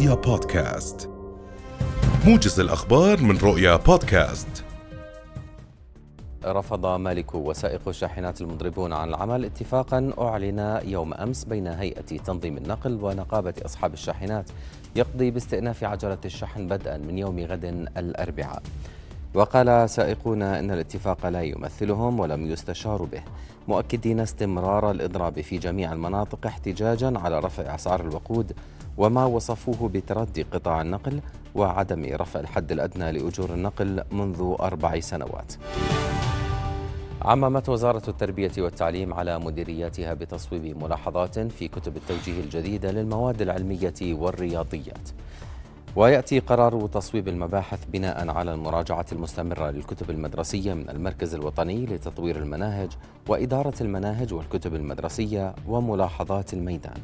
رؤيا بودكاست. موجز الأخبار من رؤيا بودكاست. رفض مالك وسائق الشاحنات المضربون عن العمل اتفاقا أعلن يوم أمس بين هيئة تنظيم النقل ونقابة أصحاب الشاحنات يقضي باستئناف عجلة الشحن بدءا من يوم غد الأربعاء. وقال سائقون إن الاتفاق لا يمثلهم ولم يستشاروا به مؤكدين استمرار الإضراب في جميع المناطق احتجاجا على رفع أسعار الوقود وما وصفوه بتردي قطاع النقل وعدم رفع الحد الأدنى لأجور النقل منذ أربع سنوات. عممت وزارة التربية والتعليم على مديرياتها بتصويب ملاحظات في كتب التوجيه الجديدة للمواد العلمية والرياضيات. ويأتي قرار تصويب المباحث بناء على المراجعة المستمرة للكتب المدرسية من المركز الوطني لتطوير المناهج وإدارة المناهج والكتب المدرسية وملاحظات الميدان.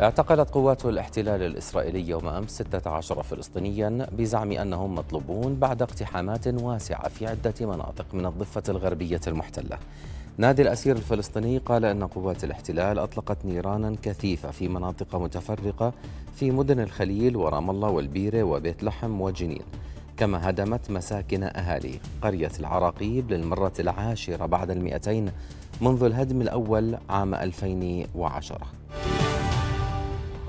اعتقلت قوات الاحتلال الإسرائيلي يوم أمس 16 فلسطينيا بزعم أنهم مطلوبون بعد اقتحامات واسعة في عدة مناطق من الضفة الغربية المحتلة نادي الأسير الفلسطيني قال أن قوات الاحتلال أطلقت نيرانا كثيفة في مناطق متفرقة في مدن الخليل ورام الله والبيرة وبيت لحم وجنين كما هدمت مساكن أهالي قرية العراقيب للمرة العاشرة بعد المئتين منذ الهدم الأول عام 2010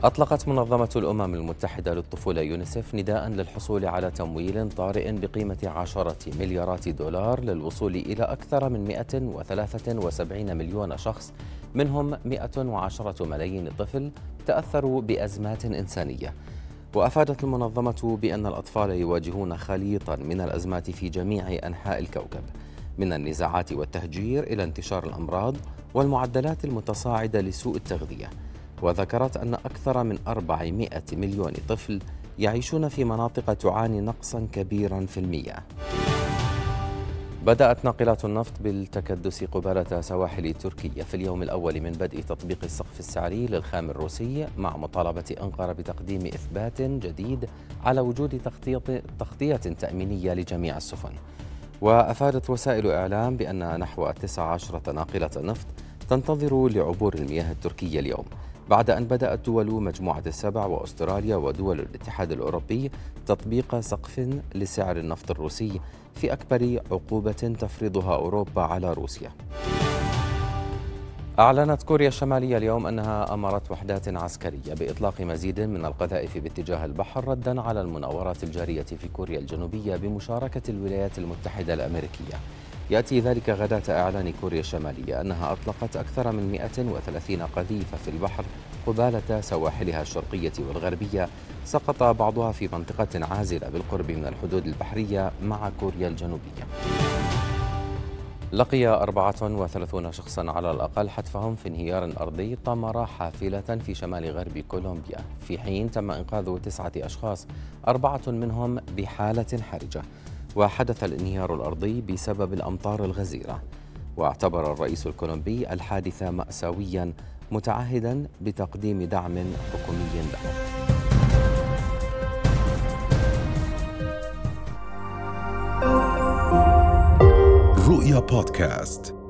أطلقت منظمة الأمم المتحدة للطفولة يونيسف نداء للحصول على تمويل طارئ بقيمة عشرة مليارات دولار للوصول إلى أكثر من 173 مليون شخص منهم 110 ملايين طفل تأثروا بأزمات إنسانية. وأفادت المنظمة بأن الأطفال يواجهون خليطا من الأزمات في جميع أنحاء الكوكب من النزاعات والتهجير إلى انتشار الأمراض والمعدلات المتصاعدة لسوء التغذية. وذكرت أن أكثر من 400 مليون طفل يعيشون في مناطق تعاني نقصا كبيرا في المياه. بدأت ناقلات النفط بالتكدس قبالة سواحل تركيا في اليوم الأول من بدء تطبيق السقف السعري للخام الروسي مع مطالبة أنقرة بتقديم إثبات جديد على وجود تغطية, تغطية تأمينية لجميع السفن. وأفادت وسائل إعلام بأن نحو 19 ناقلة نفط تنتظر لعبور المياه التركية اليوم. بعد أن بدأت دول مجموعة السبع وأستراليا ودول الاتحاد الأوروبي تطبيق سقف لسعر النفط الروسي في أكبر عقوبة تفرضها أوروبا على روسيا. أعلنت كوريا الشمالية اليوم أنها أمرت وحدات عسكرية بإطلاق مزيد من القذائف باتجاه البحر ردا على المناورات الجارية في كوريا الجنوبية بمشاركة الولايات المتحدة الأمريكية. يأتي ذلك غداة إعلان كوريا الشمالية أنها أطلقت أكثر من 130 قذيفة في البحر قبالة سواحلها الشرقية والغربية. سقط بعضها في منطقة عازلة بالقرب من الحدود البحرية مع كوريا الجنوبية. لقي 34 شخصا على الأقل حتفهم في انهيار أرضي طمر حافلة في شمال غرب كولومبيا. في حين تم إنقاذ تسعة أشخاص أربعة منهم بحالة حرجة. وحدث الانهيار الأرضي بسبب الأمطار الغزيرة واعتبر الرئيس الكولومبي الحادث ماساويا متعهدا بتقديم دعم حكومي له رؤيا بودكاست.